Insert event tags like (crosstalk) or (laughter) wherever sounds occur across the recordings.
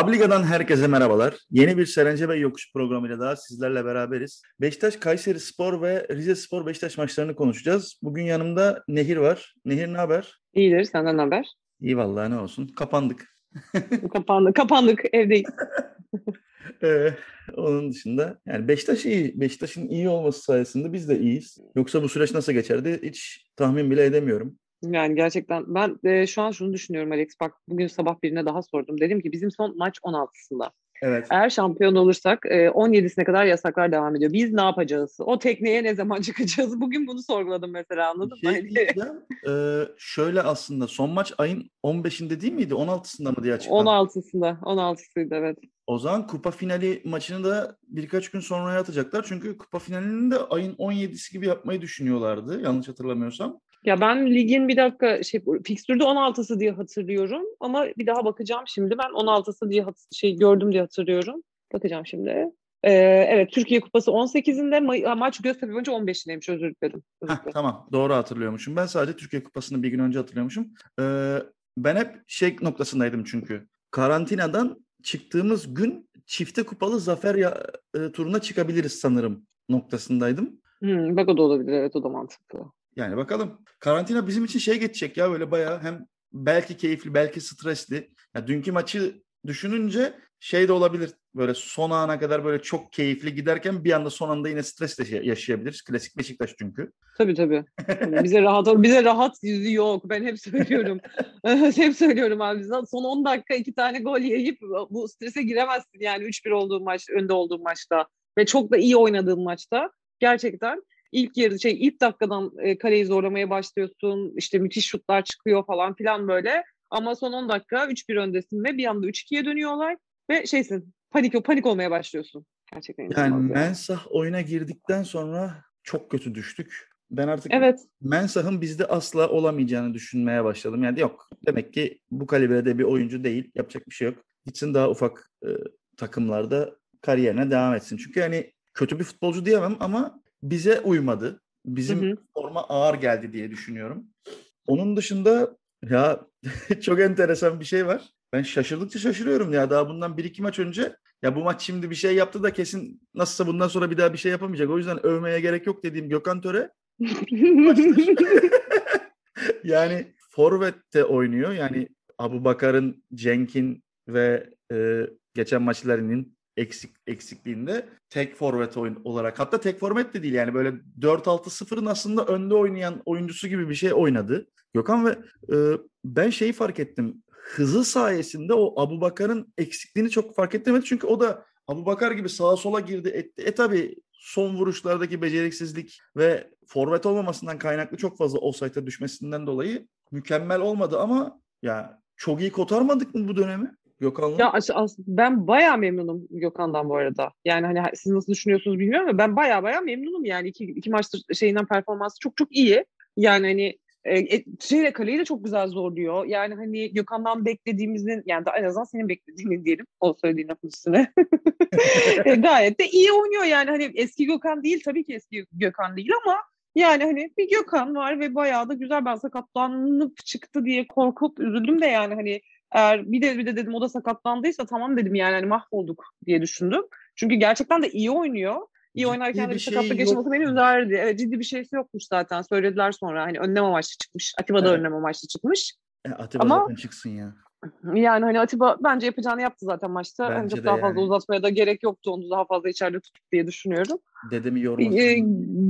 Abliga'dan herkese merhabalar. Yeni bir Serence ve Yokuş programıyla daha sizlerle beraberiz. Beşiktaş, Kayseri Spor ve Rize Spor Beşiktaş maçlarını konuşacağız. Bugün yanımda Nehir var. Nehir ne haber? İyidir, senden ne haber? İyi vallahi ne olsun. Kapandık. (laughs) Kapandık, kapandık, evdeyiz. (laughs) ee, onun dışında yani Beşiktaş iyi. Beşiktaş'ın iyi olması sayesinde biz de iyiyiz. Yoksa bu süreç nasıl geçerdi hiç tahmin bile edemiyorum. Yani gerçekten ben e, şu an şunu düşünüyorum Alex. Bak bugün sabah birine daha sordum. Dedim ki bizim son maç 16'sında. Evet. Eğer şampiyon olursak e, 17'sine kadar yasaklar devam ediyor. Biz ne yapacağız? O tekneye ne zaman (laughs) çıkacağız? Bugün bunu sorguladım mesela anladın şey mı? Diyeceğim, e, şöyle aslında son maç ayın 15'inde değil miydi? 16'sında mı diye açıkladı. 16'sında. 16'sıydı evet. O zaman kupa finali maçını da birkaç gün sonraya atacaklar. Çünkü kupa finalini de ayın 17'si gibi yapmayı düşünüyorlardı. Yanlış hatırlamıyorsam. Ya ben ligin bir dakika şey fikstürde 16'sı diye hatırlıyorum ama bir daha bakacağım şimdi. Ben 16'sı diye şey gördüm diye hatırlıyorum. Bakacağım şimdi. Ee, evet Türkiye Kupası 18'inde ma- maç Göztepe önce 15'indeymiş özür dilerim. Özür Heh, tamam doğru hatırlıyormuşum. Ben sadece Türkiye Kupası'nı bir gün önce hatırlıyormuşum. Ee, ben hep şey noktasındaydım çünkü. Karantinadan çıktığımız gün çifte kupalı zafer ya, e, turuna çıkabiliriz sanırım noktasındaydım. Hmm, bak o da olabilir evet o da mantıklı. Yani bakalım. Karantina bizim için şey geçecek ya böyle bayağı hem belki keyifli belki stresli. Ya dünkü maçı düşününce şey de olabilir. Böyle son ana kadar böyle çok keyifli giderken bir anda son anda yine stresle yaşayabiliriz. Klasik Beşiktaş çünkü. Tabii tabii. (laughs) bize rahat bize rahat yüzü yok. Ben hep söylüyorum. (laughs) hep söylüyorum abi. Son 10 dakika iki tane gol yiyip bu strese giremezsin yani 3-1 olduğun maç, önde olduğun maçta ve çok da iyi oynadığın maçta. Gerçekten ilk yarı şey ilk dakikadan e, kaleyi zorlamaya başlıyorsun. İşte müthiş şutlar çıkıyor falan filan böyle. Ama son 10 dakika 3-1 öndesin ve bir anda 3-2'ye dönüyorlar ve şeysin panik panik olmaya başlıyorsun. Gerçekten yani. Mensah oyuna girdikten sonra çok kötü düştük. Ben artık evet. Mensah'ın bizde asla olamayacağını düşünmeye başladım. Yani yok demek ki bu kalibrede bir oyuncu değil. Yapacak bir şey yok. Gitsin daha ufak e, takımlarda kariyerine devam etsin. Çünkü yani kötü bir futbolcu diyemem ama bize uymadı. Bizim hı hı. forma ağır geldi diye düşünüyorum. Onun dışında ya (laughs) çok enteresan bir şey var. Ben şaşırdıkça şaşırıyorum ya. Daha bundan bir iki maç önce ya bu maç şimdi bir şey yaptı da kesin nasılsa bundan sonra bir daha bir şey yapamayacak. O yüzden övmeye gerek yok dediğim Gökhan Töre. (laughs) (laughs) yani Forvet'te oynuyor. Yani Abu Bakar'ın, Cenk'in ve e, geçen maçlarının eksik eksikliğinde tek forvet oyun olarak hatta tek forvet de değil yani böyle 4-6-0'ın aslında önde oynayan oyuncusu gibi bir şey oynadı. Gökhan ve e, ben şeyi fark ettim. Hızı sayesinde o Abu Bakar'ın eksikliğini çok fark etmedi. Çünkü o da Abu Bakar gibi sağa sola girdi etti. E tabi son vuruşlardaki beceriksizlik ve forvet olmamasından kaynaklı çok fazla offside'a düşmesinden dolayı mükemmel olmadı ama ya çok iyi kotarmadık mı bu dönemi? Gökhan'la? Ya as- as- ben bayağı memnunum Gökhan'dan bu arada. Yani hani siz nasıl düşünüyorsunuz bilmiyorum ama ben bayağı bayağı memnunum yani iki, iki maçtır şeyinden performansı çok çok iyi. Yani hani e, şeyle kaleyi de çok güzel zorluyor. Yani hani Gökhan'dan beklediğimizin yani en azından senin beklediğini diyelim. O söylediğin lafın üstüne. (laughs) e, gayet de iyi oynuyor yani hani eski Gökhan değil tabii ki eski Gökhan değil ama yani hani bir Gökhan var ve bayağı da güzel ben sakatlanıp çıktı diye korkup üzüldüm de yani hani eğer bir de bir de dedim o da sakatlandıysa tamam dedim yani hani mahvolduk diye düşündüm. Çünkü gerçekten de iyi oynuyor. İyi ciddi oynarken de bir şey sakatlık yaşaması beni üzerdi. Evet ciddi bir şeysi yokmuş zaten. Söylediler sonra. Hani önlem amaçlı çıkmış. Atiba da evet. önlem amaçlı çıkmış. E, Atiba Ama, zaten çıksın ya. Yani hani Atiba bence yapacağını yaptı zaten maçta. Bence hani çok daha yani. fazla uzatmaya da gerek yoktu. Onu daha fazla içeride tutup diye düşünüyorum. Dedemi yormasın. Ee,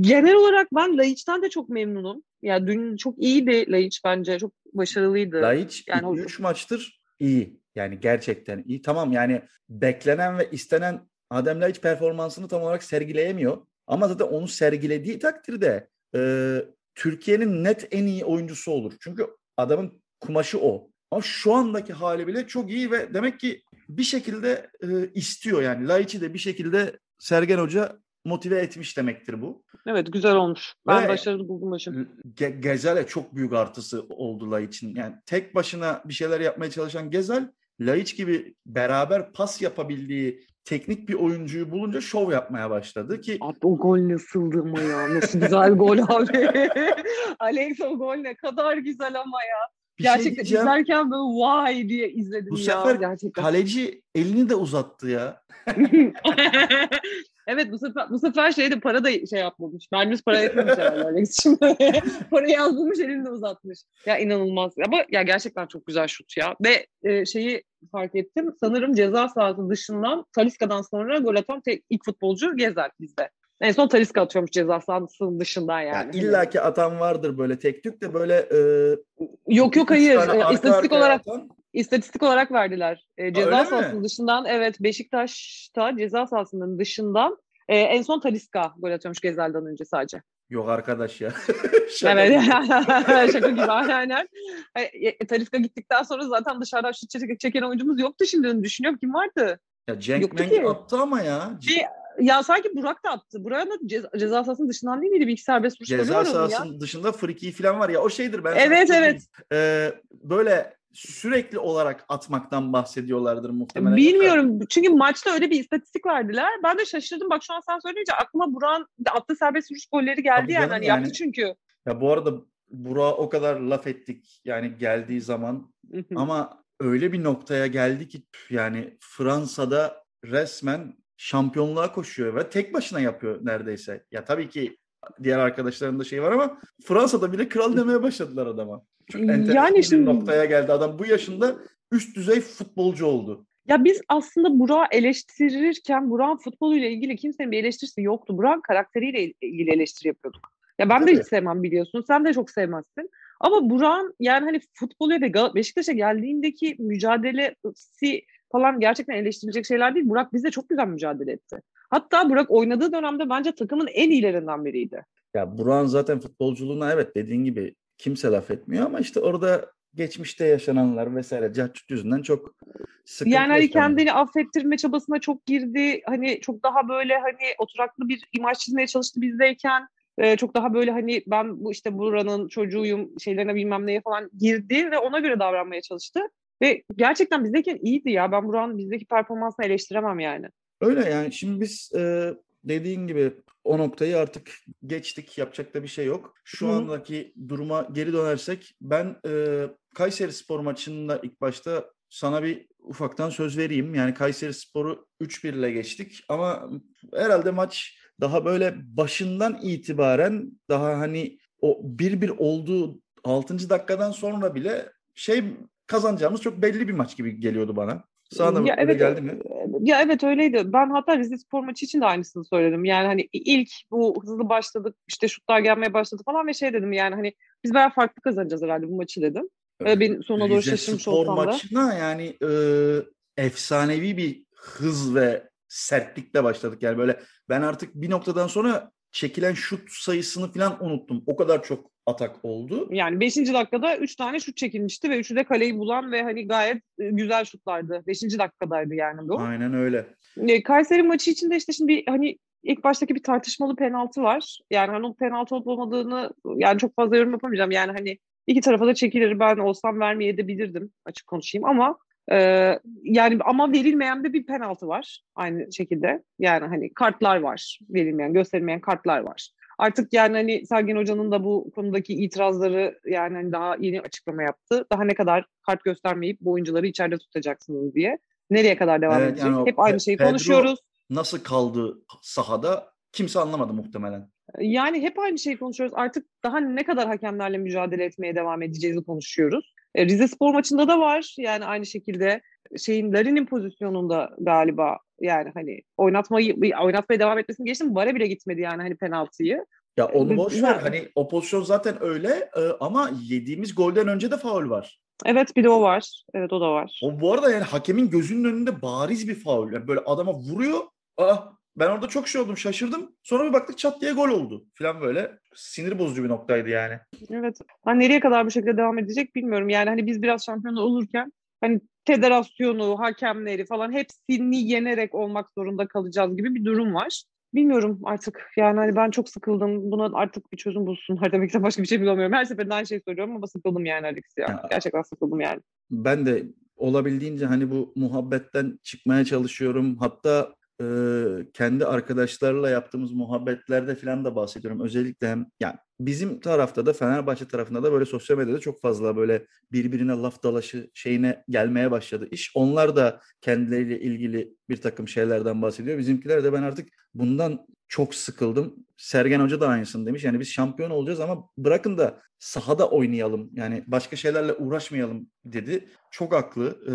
genel olarak ben Laiç'ten de çok memnunum. Yani dün çok iyiydi Laiç bence. Çok başarılıydı. Laiç yani 3 maçtır iyi. Yani gerçekten iyi. Tamam yani beklenen ve istenen Adem Laiç performansını tam olarak sergileyemiyor. Ama zaten onu sergilediği takdirde e, Türkiye'nin net en iyi oyuncusu olur. Çünkü adamın kumaşı o. Ama şu andaki hali bile çok iyi ve demek ki bir şekilde e, istiyor yani. Laiç'i de bir şekilde Sergen Hoca motive etmiş demektir bu. Evet güzel olmuş. Ben Ve başarılı buldum maçı. Ge- Gezel'e çok büyük artısı oldu Laiç'in. Yani tek başına bir şeyler yapmaya çalışan Gezel, Laiç gibi beraber pas yapabildiği teknik bir oyuncuyu bulunca şov yapmaya başladı ki. Abi o gol nasıldı ama ya? Nasıl güzel gol abi. (laughs) Alex o gol ne kadar güzel ama ya. bir şey Gerçekten diyeceğim. izlerken böyle vay diye izledim Bu ya. sefer gerçekten. kaleci elini de uzattı ya. (laughs) evet bu sefer bu sefer şeyde para da şey yapmamış. Vermiş para etmemiş herhalde Alex şimdi. (laughs) Parayı yazmış elini de uzatmış. Ya inanılmaz. Ama ya gerçekten çok güzel şut ya. Ve e, şeyi fark ettim. Sanırım ceza sahası dışından Taliska'dan sonra gol atan tek ilk futbolcu Gezer bizde. En son Taliska atıyormuş ceza sahasının dışından yani. Yani İlla ki atan vardır böyle tek tük de böyle e, Yok yok hayır. E, arka İstatistik arkaya olarak atan- İstatistik olarak verdiler. E, ceza öyle mi? sahasının dışından evet Beşiktaş'ta ceza sahasının dışından e, en son Taliska gol atıyormuş Gezel'den önce sadece. Yok arkadaş ya. (laughs) Şaka evet. (laughs) Şaka gibi aynen. E, e, Taliska gittikten sonra zaten dışarıdan şut çek- çeken oyuncumuz yoktu şimdi düşünüyorum kim vardı? Ya Cenk ki. attı ama ya. Bir- Ya sanki Burak da attı. Burak'ın da ceza, ceza sahasının dışından değil miydi? Bir iki serbest vuruş Ceza ya. sahasının dışında friki falan var ya o şeydir ben Evet evet. Ee, böyle sürekli olarak atmaktan bahsediyorlardır muhtemelen. Bilmiyorum. Çünkü maçta öyle bir istatistik verdiler. Ben de şaşırdım. Bak şu an sen söyleyince aklıma Burak'ın attığı serbest vuruş golleri geldi Tabii yani. Hani yani. yaptı çünkü. Ya bu arada Burak'a o kadar laf ettik yani geldiği zaman ama öyle bir noktaya geldi ki yani Fransa'da resmen şampiyonluğa koşuyor ve tek başına yapıyor neredeyse. Ya tabii ki diğer arkadaşlarında şey var ama Fransa'da bile kral demeye başladılar adama. Çok enteresan Yani bir şimdi- noktaya geldi adam. Bu yaşında üst düzey futbolcu oldu. Ya biz aslında Burak'ı eleştirirken Burak'ın futboluyla ilgili kimsenin bir eleştirisi yoktu. Burak'ın karakteriyle il- ilgili eleştiri yapıyorduk. Ya ben de Tabii. hiç sevmem biliyorsun. Sen de çok sevmezsin. Ama Burak'ın yani hani futbolu ve Beşiktaş'a geldiğindeki mücadelesi falan gerçekten eleştirilecek şeyler değil. Burak bizde çok güzel mücadele etti. Hatta Burak oynadığı dönemde bence takımın en iyilerinden biriydi. Ya Burak'ın zaten futbolculuğuna evet dediğin gibi kimse laf etmiyor ama işte orada geçmişte yaşananlar vesaire cahçut yüzünden çok sıkıntı Yani hani kendini affettirme çabasına çok girdi. Hani çok daha böyle hani oturaklı bir imaj çizmeye çalıştı bizdeyken. Ee, çok daha böyle hani ben bu işte buranın çocuğuyum şeylerine bilmem neye falan girdi ve ona göre davranmaya çalıştı. Ve gerçekten bizdeyken iyiydi ya. Ben Burak'ın bizdeki performansını eleştiremem yani. Öyle yani şimdi biz e, dediğin gibi o noktayı artık geçtik. Yapacak da bir şey yok. Şu Hı hı. andaki duruma geri dönersek ben e, Kayseri Spor maçında ilk başta sana bir ufaktan söz vereyim. Yani Kayseri Spor'u 3-1 ile geçtik ama herhalde maç daha böyle başından itibaren daha hani o 1-1 olduğu 6. dakikadan sonra bile şey kazanacağımız çok belli bir maç gibi geliyordu bana. Sana da Ya evet, geldi mi? Ya evet öyleydi. Ben hatta Rize Spor maçı için de aynısını söyledim. Yani hani ilk bu hızlı başladık işte şutlar gelmeye başladı falan ve şey dedim yani hani biz bayağı farklı kazanacağız herhalde bu maçı dedim. Ee, ben sonuna doğru Rize şaşırmış Spor olsam da. maçına yani e, efsanevi bir hız ve sertlikle başladık. Yani böyle ben artık bir noktadan sonra çekilen şut sayısını falan unuttum. O kadar çok atak oldu. Yani 5. dakikada 3 tane şut çekilmişti ve üçü de kaleyi bulan ve hani gayet e, güzel şutlardı. 5. dakikadaydı yani bu. Aynen öyle. E, Kayseri maçı için de işte şimdi hani ilk baştaki bir tartışmalı penaltı var. Yani hani o penaltı olup olmadığını yani çok fazla yorum yapamayacağım. Yani hani iki tarafa da çekilir ben olsam vermeyebilirdim açık konuşayım ama e, yani ama verilmeyen de bir penaltı var aynı şekilde. Yani hani kartlar var verilmeyen gösterilmeyen kartlar var. Artık yani hani Sergen Hoca'nın da bu konudaki itirazları yani hani daha yeni açıklama yaptı. Daha ne kadar kart göstermeyip bu oyuncuları içeride tutacaksınız diye. Nereye kadar devam Evet, edecek? yani Hep aynı şeyi Pedro- konuşuyoruz. Nasıl kaldı sahada kimse anlamadı muhtemelen. Yani hep aynı şeyi konuşuyoruz. Artık daha ne kadar hakemlerle mücadele etmeye devam edeceğizi konuşuyoruz. E, Rize Spor maçında da var. Yani aynı şekilde şeyin Larin'in pozisyonunda galiba yani hani oynatmayı oynatmaya devam etmesini geçtim. Vara bile gitmedi yani hani penaltıyı. Ya onu Ee, boş ver. Hani o pozisyon zaten öyle e, ama yediğimiz golden önce de faul var. Evet bir de o var. Evet o da var. O bu arada yani hakemin gözünün önünde bariz bir faul. Yani böyle adama vuruyor. Aa, ben orada çok şey oldum, şaşırdım. Sonra bir baktık çat diye gol oldu. Falan böyle sinir bozucu bir noktaydı yani. Evet. Ben nereye kadar bu şekilde devam edecek bilmiyorum. Yani hani biz biraz şampiyon olurken hani federasyonu, hakemleri falan hepsini yenerek olmak zorunda kalacağız gibi bir durum var. Bilmiyorum artık. Yani hani ben çok sıkıldım. Buna artık bir çözüm bulsunlar (laughs) demekten başka bir şey bulamıyorum. Her seferinde aynı şeyi söylüyorum ama sıkıldım yani Alex ya. Ya. Gerçekten sıkıldım yani. Ben de olabildiğince hani bu muhabbetten çıkmaya çalışıyorum. Hatta e, kendi arkadaşlarla yaptığımız muhabbetlerde falan da bahsediyorum. Özellikle hem yani bizim tarafta da Fenerbahçe tarafında da böyle sosyal medyada çok fazla böyle birbirine laf dalaşı şeyine gelmeye başladı iş. Onlar da kendileriyle ilgili bir takım şeylerden bahsediyor. Bizimkiler de ben artık bundan çok sıkıldım. Sergen Hoca da aynısını demiş. Yani biz şampiyon olacağız ama bırakın da sahada oynayalım. Yani başka şeylerle uğraşmayalım dedi. Çok haklı. Ee,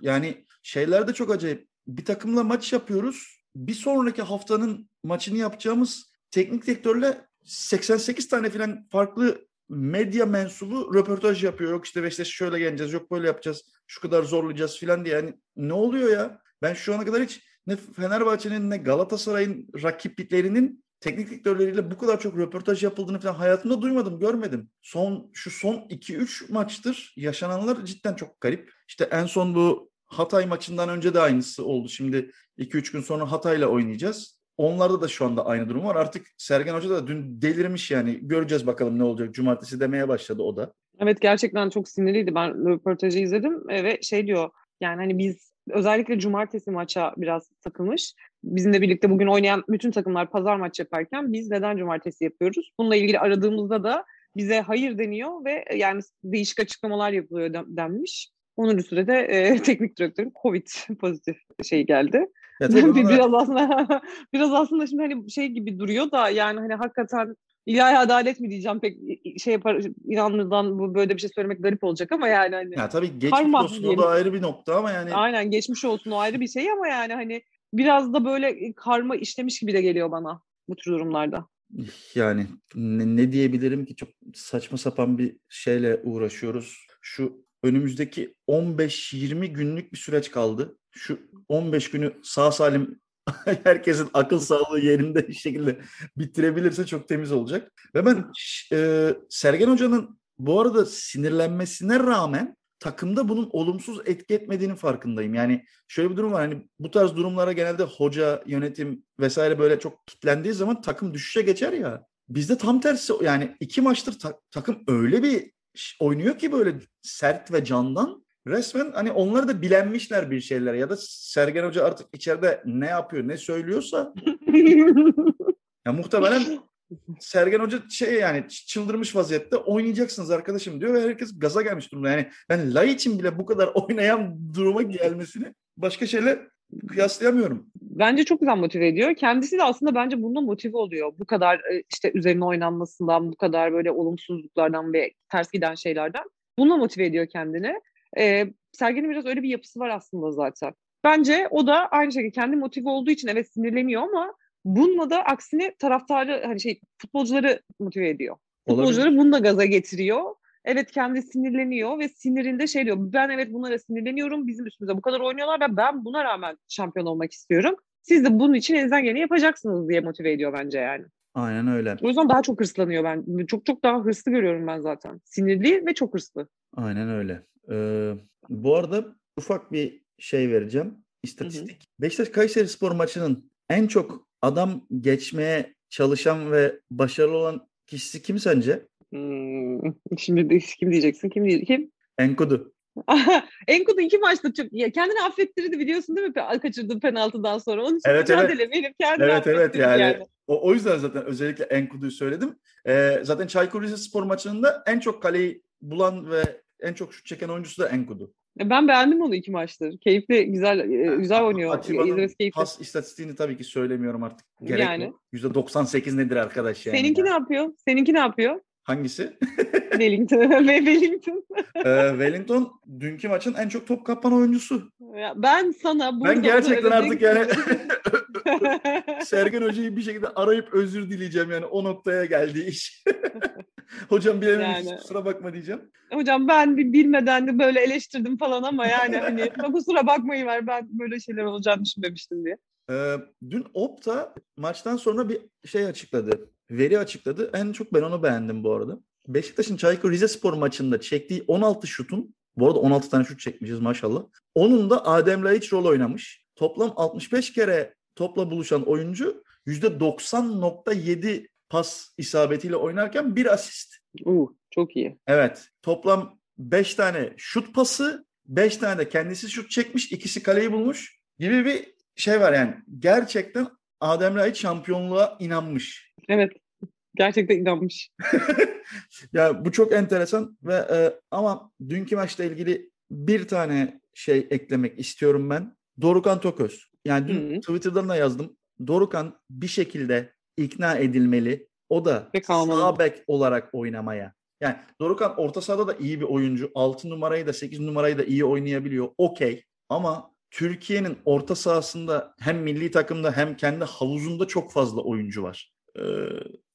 yani şeyler de çok acayip. Bir takımla maç yapıyoruz. Bir sonraki haftanın maçını yapacağımız teknik direktörle 88 tane falan farklı medya mensubu röportaj yapıyor. Yok işte Beşiktaş şöyle geleceğiz, yok böyle yapacağız, şu kadar zorlayacağız falan diye. Yani ne oluyor ya? Ben şu ana kadar hiç ne Fenerbahçe'nin ne Galatasaray'ın rakipliklerinin teknik direktörleriyle bu kadar çok röportaj yapıldığını falan hayatımda duymadım, görmedim. Son şu son 2-3 maçtır yaşananlar cidden çok garip. İşte en son bu Hatay maçından önce de aynısı oldu. Şimdi 2-3 gün sonra Hatay'la oynayacağız. Onlarda da şu anda aynı durum var. Artık Sergen Hoca da dün delirmiş yani. Göreceğiz bakalım ne olacak. Cumartesi demeye başladı o da. Evet gerçekten çok sinirliydi. Ben röportajı izledim ve şey diyor yani hani biz özellikle cumartesi maça biraz takılmış. Bizimle birlikte bugün oynayan bütün takımlar pazar maç yaparken biz neden cumartesi yapıyoruz? Bununla ilgili aradığımızda da bize hayır deniyor ve yani değişik açıklamalar yapılıyor denmiş. Onun üstüne de e, (laughs) teknik direktörün Covid pozitif şey geldi. Ya (laughs) biraz aslında (laughs) biraz aslında şimdi hani şey gibi duruyor da yani hani hakikaten ilahi adalet mi diyeceğim pek şey yapar inanmadan bu böyle bir şey söylemek garip olacak ama yani hani ya tabii geçmiş karma olsun diyelim. o da ayrı bir nokta ama yani aynen geçmiş olsun o ayrı bir şey ama yani hani biraz da böyle karma işlemiş gibi de geliyor bana bu tür durumlarda. Yani ne, ne diyebilirim ki çok saçma sapan bir şeyle uğraşıyoruz. Şu önümüzdeki 15-20 günlük bir süreç kaldı. Şu 15 günü sağ salim (laughs) herkesin akıl sağlığı yerinde bir şekilde bitirebilirse çok temiz olacak. Ve ben e, Sergen Hoca'nın bu arada sinirlenmesine rağmen takımda bunun olumsuz etki etmediğinin farkındayım. Yani şöyle bir durum var hani bu tarz durumlara genelde hoca, yönetim vesaire böyle çok kitlendiği zaman takım düşüşe geçer ya. Bizde tam tersi yani iki maçtır ta- takım öyle bir oynuyor ki böyle sert ve candan. Resmen hani onları da bilenmişler bir şeyler ya da Sergen Hoca artık içeride ne yapıyor ne söylüyorsa. Ya muhtemelen Sergen Hoca şey yani çıldırmış vaziyette oynayacaksınız arkadaşım diyor ve herkes gaza gelmiş durumda. Yani ben Lay için bile bu kadar (laughs) oynayan duruma gelmesini başka şeyle kıyaslayamıyorum. Bence çok güzel motive ediyor. Kendisi de aslında bence bundan motive oluyor. Bu kadar e, işte üzerine oynanmasından, bu kadar böyle olumsuzluklardan ve ters giden şeylerden. Bununla motive ediyor kendini. Ee, Sergen'in biraz öyle bir yapısı var aslında zaten. Bence o da aynı şekilde kendi motive olduğu için evet sinirleniyor ama bununla da aksine taraftarı hani şey futbolcuları motive ediyor. Futbolcuları bununla gaza getiriyor. Evet kendi sinirleniyor ve sinirinde şey diyor. Ben evet bunlara sinirleniyorum. Bizim üstümüze bu kadar oynuyorlar ve ben buna rağmen şampiyon olmak istiyorum. Siz de bunun için elinizden geleni yapacaksınız diye motive ediyor bence yani. Aynen öyle. O yüzden daha çok hırslanıyor ben. Çok çok daha hırslı görüyorum ben zaten. Sinirli ve çok hırslı. Aynen öyle. Ee, bu arada ufak bir şey vereceğim. İstatistik. Beşiktaş Kayseri Spor maçının en çok adam geçmeye çalışan ve başarılı olan kişisi kim sence? Hmm, (laughs) şimdi de, kim diyeceksin? Kim diyecek? Kim? Enkudu. (laughs) Enkudu iki maçta çok ya kendini affettirdi biliyorsun değil mi? Kaçırdığı penaltıdan sonra. Onun için evet, mücadele evet. verip kendini evet, evet, yani. yani. O, o yüzden zaten özellikle Enkudu'yu söyledim. Ee, zaten Çaykur Rizespor maçında en çok kaleyi bulan ve en çok şut çeken oyuncusu da Enkudu. Ben beğendim onu iki maçtır. Keyifli, güzel e, güzel oynuyor. Atiba'nın pas istatistiğini tabii ki söylemiyorum artık. Gerek yani. Yüzde 98 nedir arkadaş yani? Seninki ya. ne yapıyor? Seninki ne yapıyor? Hangisi? (laughs) Wellington. (laughs) Wellington. ee, Wellington dünkü maçın en çok top kapan oyuncusu. Ya ben sana burada Ben gerçekten artık yani (laughs) Sergen Hoca'yı bir şekilde arayıp özür dileyeceğim yani o noktaya geldi iş. Hocam bilememiş yani. kusura bakma diyeceğim. Hocam ben bir bilmeden de böyle eleştirdim falan ama yani hani kusura bakmayın ver ben böyle şeyler olacağını düşünmemiştim diye. Ee, dün Opta maçtan sonra bir şey açıkladı. Veri açıkladı. En çok ben onu beğendim bu arada. Beşiktaş'ın Çaykur Rizespor maçında çektiği 16 şutun bu arada 16 tane şut çekmişiz maşallah. Onun da Adem Laiç rol oynamış. Toplam 65 kere topla buluşan oyuncu %90.7 pas isabetiyle oynarken bir asist. Uh, çok iyi. Evet. Toplam 5 tane şut pası, 5 tane de kendisi şut çekmiş, ikisi kaleyi bulmuş gibi bir şey var yani gerçekten Adem Laiç şampiyonluğa inanmış. Evet. Gerçekten inanmış. (laughs) ya bu çok enteresan ve e, ama dünkü maçla ilgili bir tane şey eklemek istiyorum ben. Dorukan Toköz. Yani dün Hı-hı. Twitter'dan da yazdım. Dorukan bir şekilde ikna edilmeli. O da sağ bek olarak oynamaya. Yani Dorukan orta sahada da iyi bir oyuncu. 6 numarayı da 8 numarayı da iyi oynayabiliyor. Okey. Ama Türkiye'nin orta sahasında hem milli takımda hem kendi havuzunda çok fazla oyuncu var. Ee,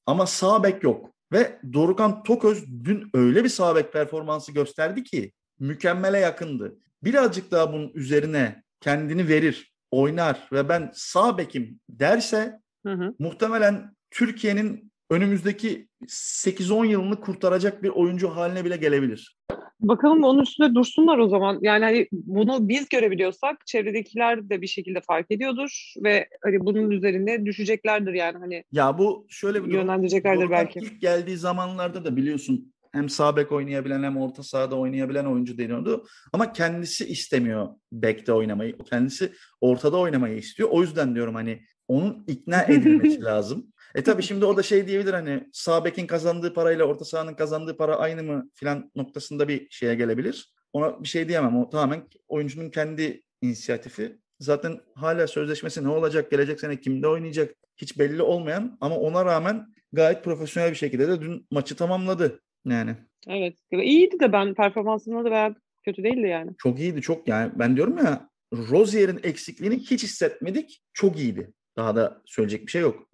ama sağ bek yok. Ve Dorukan Toköz dün öyle bir sağ bek performansı gösterdi ki mükemmele yakındı. Birazcık daha bunun üzerine kendini verir, oynar ve ben sağ bekim derse hı hı. muhtemelen Türkiye'nin önümüzdeki 8-10 yılını kurtaracak bir oyuncu haline bile gelebilir. Bakalım onun üstünde dursunlar o zaman. Yani hani bunu biz görebiliyorsak çevredekiler de bir şekilde fark ediyordur ve hani bunun üzerine düşeceklerdir yani hani. Ya bu şöyle bir yönlendireceklerdir belki. İlk geldiği zamanlarda da biliyorsun hem sağ bek oynayabilen hem orta sahada oynayabilen oyuncu deniyordu. Ama kendisi istemiyor bekte oynamayı. Kendisi ortada oynamayı istiyor. O yüzden diyorum hani onun ikna edilmesi (laughs) lazım. E tabii şimdi o da şey diyebilir hani sağ bekin kazandığı parayla orta sahanın kazandığı para aynı mı filan noktasında bir şeye gelebilir. Ona bir şey diyemem. O tamamen oyuncunun kendi inisiyatifi. Zaten hala sözleşmesi ne olacak, gelecek sene kimde oynayacak hiç belli olmayan ama ona rağmen gayet profesyonel bir şekilde de dün maçı tamamladı yani. Evet. İyiydi de ben performansını da beğendim. Kötü değildi yani. Çok iyiydi çok yani. Ben diyorum ya Rozier'in eksikliğini hiç hissetmedik. Çok iyiydi. Daha da söyleyecek bir şey yok.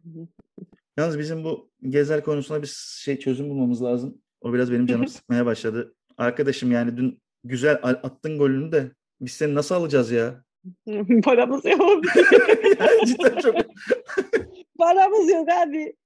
Yalnız bizim bu gezel konusunda bir şey çözüm bulmamız lazım. O biraz benim canım (laughs) sıkmaya başladı. Arkadaşım yani dün güzel attın golünü de biz seni nasıl alacağız ya? (laughs) Paramız yok. (laughs) yani cidden çok... Paramız yok abi.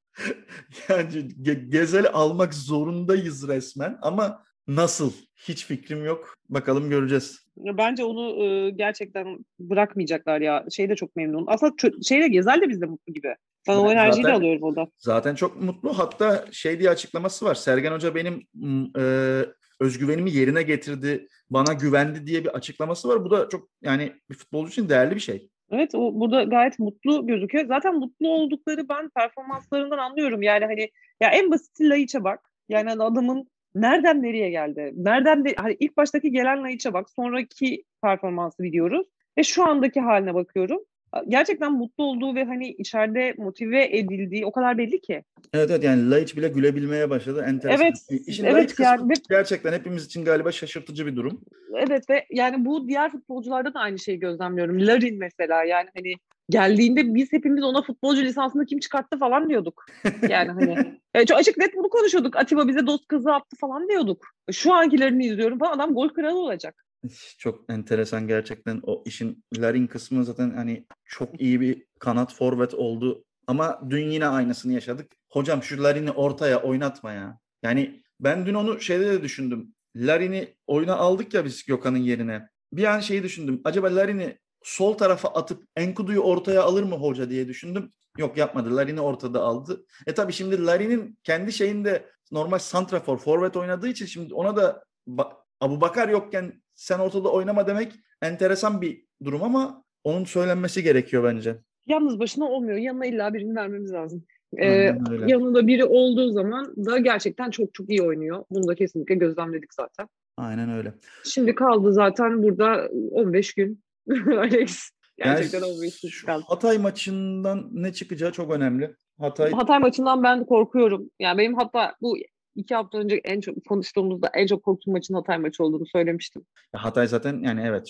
Yani ge- Gezel'i almak zorundayız resmen ama nasıl? Hiç fikrim yok. Bakalım göreceğiz. Bence onu e, gerçekten bırakmayacaklar ya. Şey de çok memnun. Aslında çö- şeyle Gezel de bizde mutlu gibi. Ben o enerjiyi zaten, de alıyorum o da. Zaten çok mutlu. Hatta şey diye açıklaması var. Sergen Hoca benim e, özgüvenimi yerine getirdi, bana güvendi diye bir açıklaması var. Bu da çok yani bir futbolcu için değerli bir şey. Evet o burada gayet mutlu gözüküyor. Zaten mutlu oldukları ben performanslarından anlıyorum. Yani hani ya en basit Laiç'e bak. Yani hani adamın nereden nereye geldi? Nereden de, hani ilk baştaki gelen Laiç'e bak. Sonraki performansı biliyoruz. Ve şu andaki haline bakıyorum gerçekten mutlu olduğu ve hani içeride motive edildiği o kadar belli ki. Evet evet yani Laiç bile gülebilmeye başladı. Enteresan. Evet. İşin evet yani gerçekten hepimiz için galiba şaşırtıcı bir durum. Evet ve yani bu diğer futbolcularda da aynı şeyi gözlemliyorum. Larin mesela yani hani geldiğinde biz hepimiz ona futbolcu lisansını kim çıkarttı falan diyorduk. Yani hani (laughs) e, çok açık net bunu konuşuyorduk. Atiba bize dost kızı attı falan diyorduk. Şu ankilerini izliyorum falan adam gol kralı olacak. Çok enteresan gerçekten o işin Larin kısmı zaten hani çok iyi bir kanat forvet oldu. Ama dün yine aynısını yaşadık. Hocam şu Larin'i ortaya oynatma ya. Yani ben dün onu şeyde de düşündüm. Larin'i oyuna aldık ya biz Gökhan'ın yerine. Bir an şeyi düşündüm. Acaba Larin'i sol tarafa atıp Enkudu'yu ortaya alır mı hoca diye düşündüm. Yok yapmadı. Larin'i ortada aldı. E tabii şimdi Larin'in kendi şeyinde normal santrafor, forvet oynadığı için şimdi ona da Abu Bakar yokken sen ortada oynama demek enteresan bir durum ama onun söylenmesi gerekiyor bence. Yalnız başına olmuyor. Yanına illa birini vermemiz lazım. Ee, yanında biri olduğu zaman da gerçekten çok çok iyi oynuyor. Bunu da kesinlikle gözlemledik zaten. Aynen öyle. Şimdi kaldı zaten burada 15 gün (laughs) Alex. Gerçekten yani 15 gün kaldı. Hatay maçından ne çıkacağı çok önemli. Hatay Hatay maçından ben korkuyorum. Yani benim hatta bu iki hafta önce en çok konuştuğumuzda en çok korktuğum maçın Hatay maçı olduğunu söylemiştim. Hatay zaten yani evet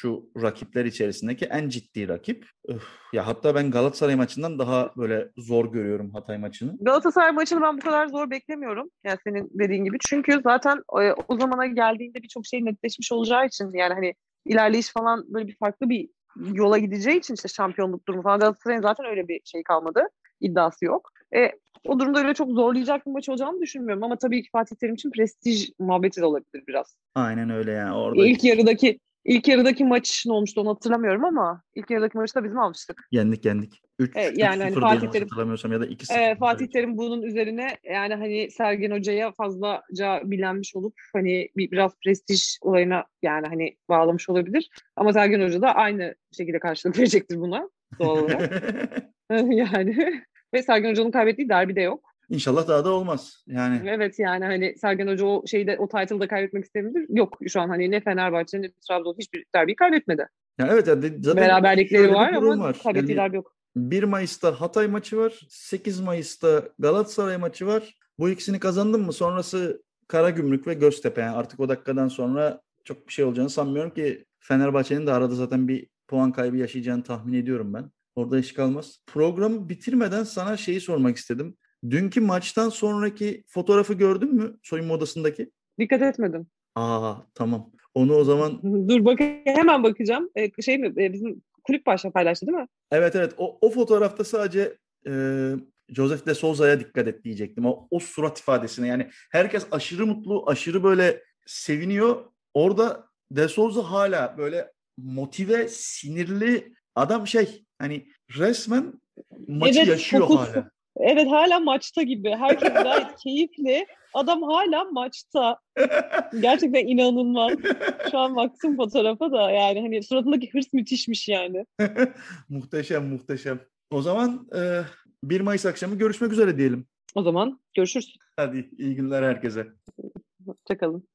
şu rakipler içerisindeki en ciddi rakip. Öf, ya hatta ben Galatasaray maçından daha böyle zor görüyorum Hatay maçını. Galatasaray maçını ben bu kadar zor beklemiyorum. Yani senin dediğin gibi. Çünkü zaten o, o zamana geldiğinde birçok şey netleşmiş olacağı için yani hani ilerleyiş falan böyle bir farklı bir yola gideceği için işte şampiyonluk durumu falan Galatasaray'ın zaten öyle bir şey kalmadı. iddiası yok. E, o durumda öyle çok zorlayacak bir maç olacağını düşünmüyorum ama tabii ki Fatih Terim için prestij muhabbeti de olabilir biraz. Aynen öyle yani. Orada... İlk yarıdaki İlk yarıdaki maç ne olmuştu onu hatırlamıyorum ama ilk yarıdaki maçı da bizim almıştık. Yendik yendik. 3 Evet, yani hani 0 Fatih Terim- hatırlamıyorsam ya da 2-0. Ee, Fatih Terim bunun üzerine yani hani Sergen Hoca'ya fazlaca bilenmiş olup hani bir, biraz prestij olayına yani hani bağlamış olabilir. Ama Sergen Hoca da aynı şekilde karşılık (laughs) verecektir buna doğal olarak. (laughs) (laughs) yani ve Sergen Hoca'nın kaybettiği derbi de yok. İnşallah daha da olmaz. Yani Evet yani hani Sergen Hoca o şeyde o title'ı da kaybetmek istemiyor. Yok şu an hani ne Fenerbahçe ne Trabzon hiçbir derbiyi kaybetmedi. yani evet yani zaten Beraberlikleri var ama var. kaybettiği Yani derbi yok. 1 Mayıs'ta Hatay maçı var. 8 Mayıs'ta Galatasaray maçı var. Bu ikisini kazandın mı sonrası Karagümrük ve Göztepe. Yani artık o dakikadan sonra çok bir şey olacağını sanmıyorum ki Fenerbahçe'nin de arada zaten bir puan kaybı yaşayacağını tahmin ediyorum ben. Orada iş kalmaz. Programı bitirmeden sana şeyi sormak istedim. Dünkü maçtan sonraki fotoğrafı gördün mü soyunma odasındaki? Dikkat etmedim. Aa tamam. Onu o zaman (laughs) Dur bak hemen bakacağım. Ee, şey mi e, bizim kulüp başta paylaştı değil mi? Evet evet o, o fotoğrafta sadece e, Joseph de Souza'ya dikkat et diyecektim. O, o surat ifadesine yani herkes aşırı mutlu, aşırı böyle seviniyor. Orada de Souza hala böyle motive, sinirli adam şey hani resmen maçı Evet, yaşıyor fokus. hala. Evet hala maçta gibi. Herkes gayet (laughs) keyifli. Adam hala maçta. Gerçekten inanılmaz. Şu an baktım fotoğrafa da yani hani suratındaki hırs müthişmiş yani. (laughs) muhteşem muhteşem. O zaman e, 1 Mayıs akşamı görüşmek üzere diyelim. O zaman görüşürüz. Hadi iyi günler herkese. Hoşçakalın.